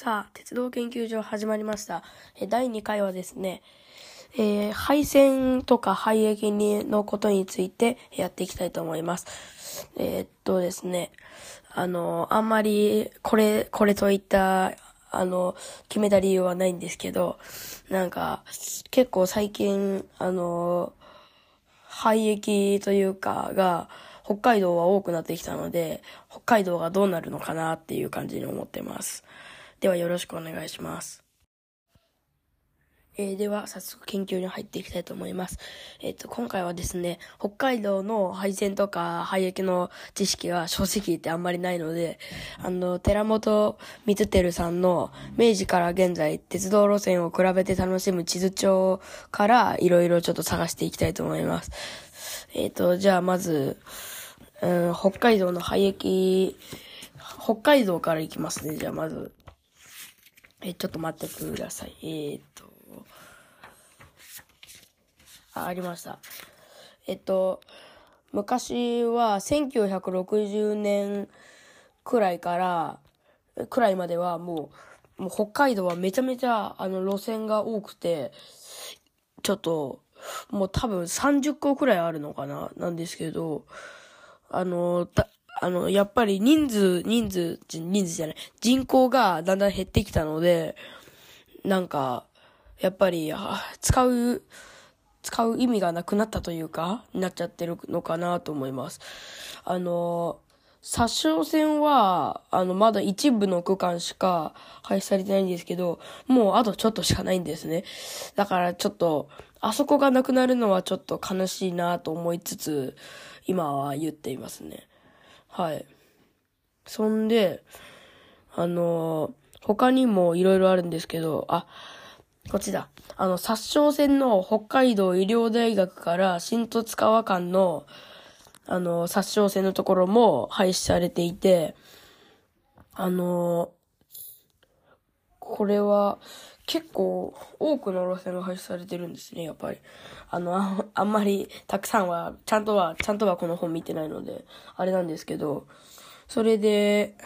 さあ、鉄道研究所始まりました。え第2回はですね、えー、配線とか廃液にのことについてやっていきたいと思います。えー、っとですね、あの、あんまりこれ、これといった、あの、決めた理由はないんですけど、なんか、結構最近、あの、廃液というか、が、北海道は多くなってきたので、北海道がどうなるのかなっていう感じに思ってます。ではよろしくお願いします。えー、では、早速研究に入っていきたいと思います。えっ、ー、と、今回はですね、北海道の配線とか廃液の知識は正直言ってあんまりないので、あの、寺本光輝さんの明治から現在鉄道路線を比べて楽しむ地図帳からいろいろちょっと探していきたいと思います。えっ、ー、と、じゃあまず、うん、北海道の廃液、北海道から行きますね。じゃあまず。え、ちょっと待ってください。えー、っと。あ、ありました。えっと、昔は1960年くらいから、くらいまではもう、もう北海道はめちゃめちゃあの路線が多くて、ちょっと、もう多分30個くらいあるのかななんですけど、あの、た、あの、やっぱり人数、人数、人数じゃない、人口がだんだん減ってきたので、なんか、やっぱり、使う、使う意味がなくなったというか、なっちゃってるのかなと思います。あの、殺傷戦は、あの、まだ一部の区間しか廃止されてないんですけど、もうあとちょっとしかないんですね。だからちょっと、あそこがなくなるのはちょっと悲しいなと思いつつ、今は言っていますね。はい。そんで、あの他にも色々あるんですけど、あ、こっちだ。あの、殺傷戦の北海道医療大学から新十津川間の、あの、殺傷戦のところも廃止されていて、あのこれは結構多くの路線が廃止されてるんですね、やっぱり。あの、あんまりたくさんは、ちゃんとは、ちゃんとはこの本見てないので、あれなんですけど、それで、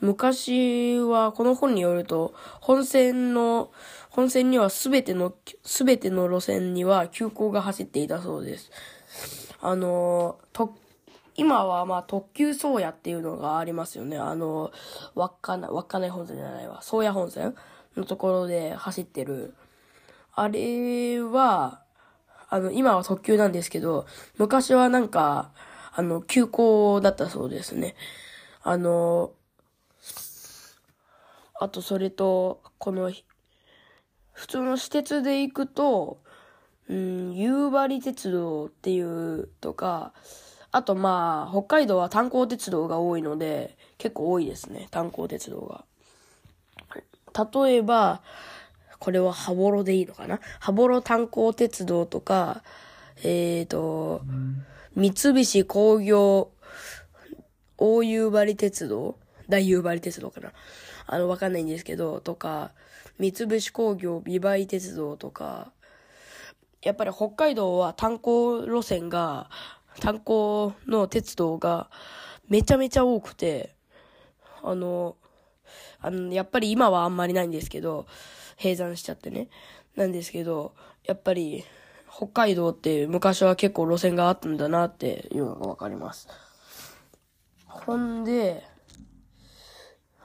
昔はこの本によると、本線の、本線にはすべての、すべての路線には急行が走っていたそうです。あの、と、今はまあ特急宗谷っていうのがありますよね。あの、稚内、稚内本線じゃないわ。宗谷本線のところで走ってる。あれは、あの、今は特急なんですけど、昔はなんか、あの、急行だったそうですね。あの、あとそれと、この、普通の私鉄で行くと、うん、夕張鉄道っていうとか、あとまあ、北海道は炭鉱鉄道が多いので、結構多いですね、炭鉱鉄道が。例えば、これは羽幌でいいのかな？羽幌炭鉱鉄道とか、えっ、ー、と、三菱工業、大夕張鉄道？大夕張鉄道かな？あの、わかんないんですけど、とか、三菱工業美唄鉄道とか、やっぱり北海道は炭鉱路線が、炭鉱の鉄道がめちゃめちゃ多くて、あの、あの、やっぱり今はあんまりないんですけど、閉山しちゃってね。なんですけど、やっぱり、北海道って昔は結構路線があったんだなっていうのがわかります。ほんで、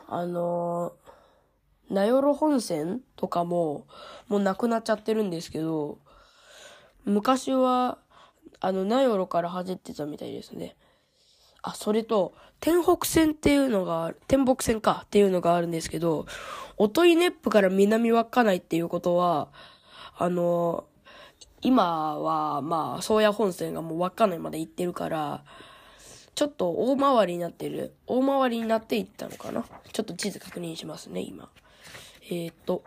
あの名寄本線とかも、もうなくなっちゃってるんですけど、昔は、あの、名寄から走ってたみたいですね。あ、それと、天北線っていうのが、天北線かっていうのがあるんですけど、音井ネップから南稚内っていうことは、あの、今は、まあ、宗谷本線がもう稚内まで行ってるから、ちょっと大回りになってる。大回りになっていったのかな？ちょっと地図確認しますね、今。えー、っと。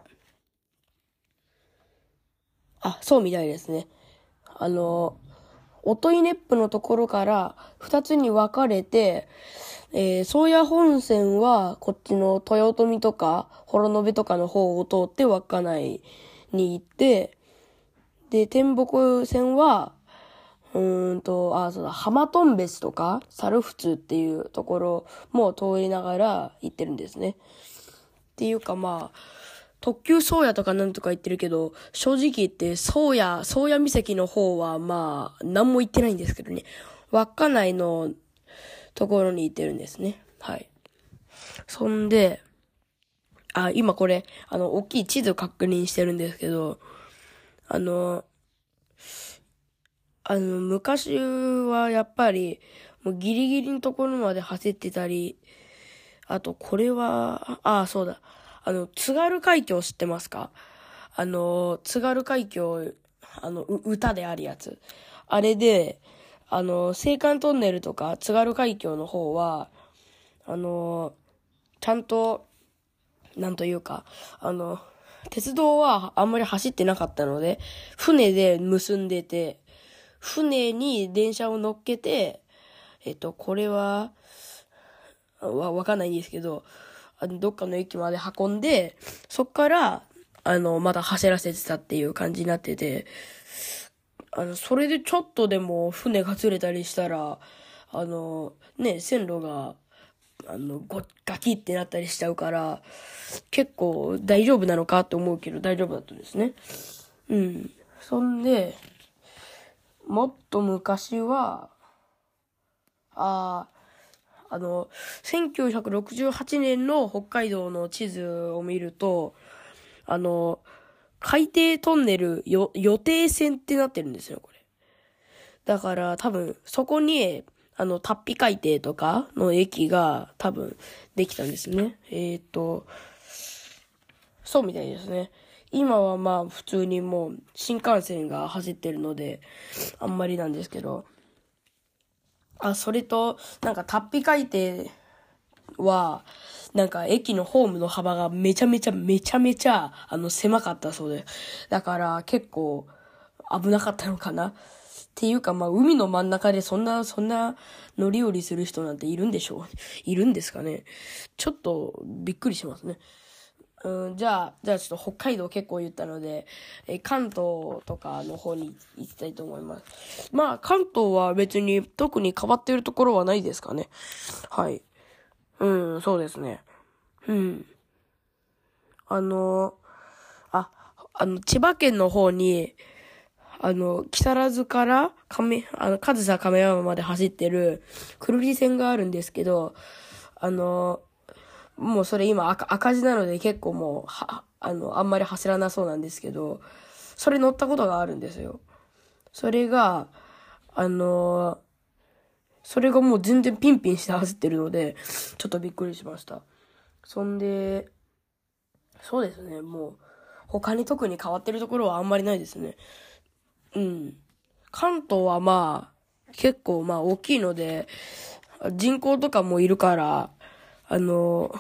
あ、そうみたいですね。あの、音井ネップのところから二つに分かれて、えー、宗谷本線はこっちの豊臣とか幌延とかの方を通って稚内に行って、で、天北線は、うーんと、あ、そうだ、浜頓別とか、猿払っていうところも通りながら行ってるんですね。っていうかまあ、特急宗谷とかなんとか言ってるけど、正直言って宗谷、宗谷岬の方はまあ、何も言ってないんですけどね。稚内のところに行ってるんですね。はい。そんで、あ、今これ、あの、大きい地図確認してるんですけど、あの、あの、昔はやっぱり、もうギリギリのところまで走ってたり、あと、これは、ああ、そうだ。あの、津軽海峡知ってますか？あの、津軽海峡、あの、歌であるやつ。あれで、あの、青函トンネルとか津軽海峡の方は、あの、ちゃんと、なんというか、あの、鉄道はあんまり走ってなかったので、船で結んでて、船に電車を乗っけて、えっと、これは、わ、わかんないんですけど、あの、どっかの駅まで運んで、そっから、あの、また走らせてたっていう感じになってて、あの、それでちょっとでも船がずれたりしたら、あの、ね、線路が、あの、ご、ガキってなったりしちゃうから、結構大丈夫なのかって思うけど大丈夫だったんですね。うん。そんで、もっと昔は、ああ、あの、1968年の北海道の地図を見ると、あの、海底トンネル予定線ってなってるんですよ、これ。だから多分、そこに、あの、タッピ海底とかの駅が多分できたんですね。えっ、と、そうみたいですね。今はまあ普通にもう新幹線が走ってるので、あんまりなんですけど、あ、それと、なんか、タッピ海底は、なんか、駅のホームの幅がめちゃめちゃめちゃめちゃ、あの、狭かったそうで。だから、結構、危なかったのかな。っていうか、まあ、海の真ん中でそんな、そんな乗り降りする人なんているんでしょう？いるんですかね？ちょっと、びっくりしますね。うん、じゃあ、じゃあちょっと北海道結構言ったので、え関東とかの方に行きたいと思います。まあ、関東は別に特に変わっているところはないですかね。はい。うん、そうですね。うん。あの、あ、あの、千葉県の方に、あの、木更津から亀、あの、上総亀山まで走ってる、くるり線があるんですけど、あの、もうそれ今赤赤字なので結構もう、は、あの、あんまり走らなそうなんですけど、それ乗ったことがあるんですよ。それが、あのそれがもう全然ピンピンして走ってるので、ちょっとびっくりしました。そんで、そうですね、もう、他に特に変わってるところはあんまりないですね。うん。関東はまあ、結構まあ大きいので、人口とかもいるから、あの、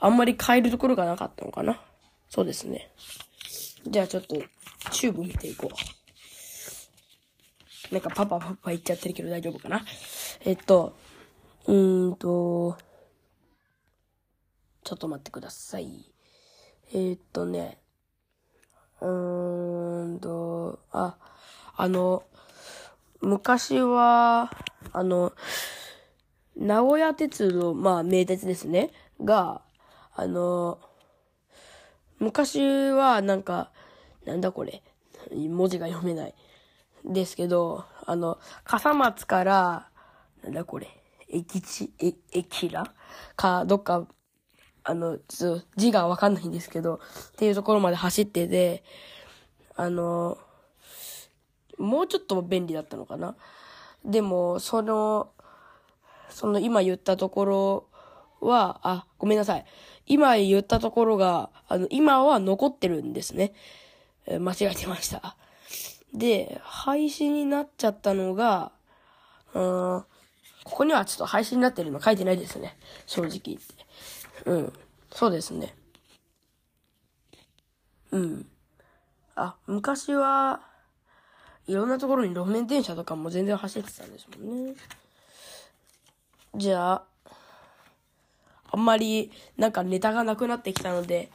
あんまり変えるところがなかったのかな？そうですね。じゃあちょっと、チューブ見ていこう。なんかパパパパ言っちゃってるけど大丈夫かな？えっと、うーんと、ちょっと待ってください。えー、っとね、うーんと、あ、あの、昔は、あの、名古屋鉄道、まあ、名鉄ですね。が、あの、昔はなんか、なんだこれ、文字が読めない。ですけど、あの、笠松から、なんだこれ、駅地、え、駅ら？か、どっか、あの、字がわかんないんですけど、っていうところまで走ってて、あの、もうちょっと便利だったのかな。でも、その、その今言ったところは、あ、ごめんなさい。今言ったところが、あの、今は残ってるんですね。え間違えてました。で、廃止になっちゃったのが、うん、ここにはちょっと廃止になってるの書いてないですね。正直言って。うん。そうですね。うん。あ、昔は、いろんなところに路面電車とかも全然走ってたんですもんね。じゃあ、あんまりなんかネタがなくなってきたので、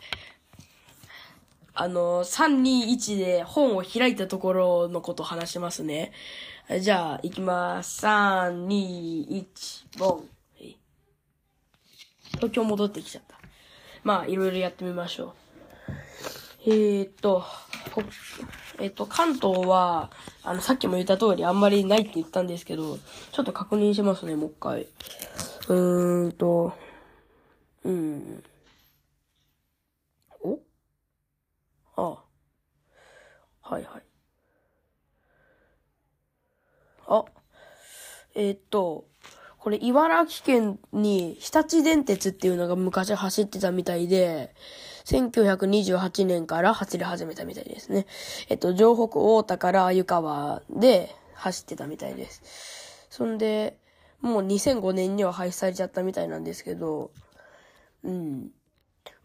あの、321で本を開いたところのこと話しますね。じゃあ、行きます。3、2、1、ボン。東京戻ってきちゃった。まあ、いろいろやってみましょう。えー、っと、えっと、関東は、あの、さっきも言った通りあんまりないって言ったんですけど、ちょっと確認しますね、もう一回。うーんと、うん。お？ああ。はいはい。あ、えー、っと、これ茨城県に日立電鉄っていうのが昔走ってたみたいで、1928年から走り始めたみたいですね。えっと、城北大田から湯川で走ってたみたいです。そんで、もう2005年には廃止されちゃったみたいなんですけど、うん。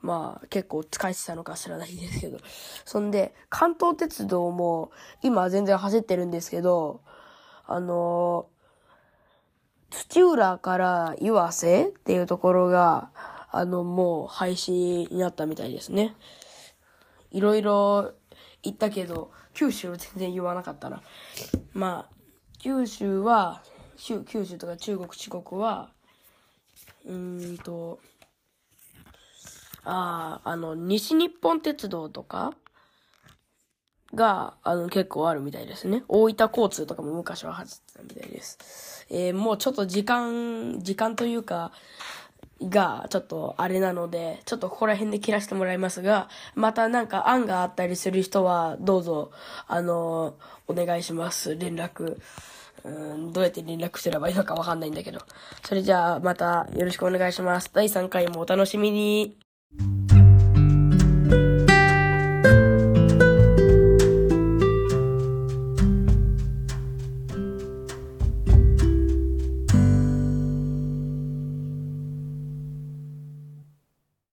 まあ、結構使えてたのか知らないんですけど。そんで、関東鉄道も今全然走ってるんですけど、あの土浦から岩瀬っていうところが、あの、もう廃止になったみたいですね。いろいろ言ったけど、九州全然言わなかったな。まあ、九州は、九州とか中国、四国は、うーんと、ああ、あの、西日本鉄道とか、が、あの、結構あるみたいですね。大分交通とかも昔は走ってたみたいです。えー、もうちょっと時間、時間というか、が、ちょっとあれなので、ちょっとここら辺で切らせてもらいますが、またなんか案があったりする人は、どうぞ、あのお願いします。連絡。うん、どうやって連絡すればいいのかわかんないんだけど。それじゃあ、またよろしくお願いします。第3回もお楽しみに。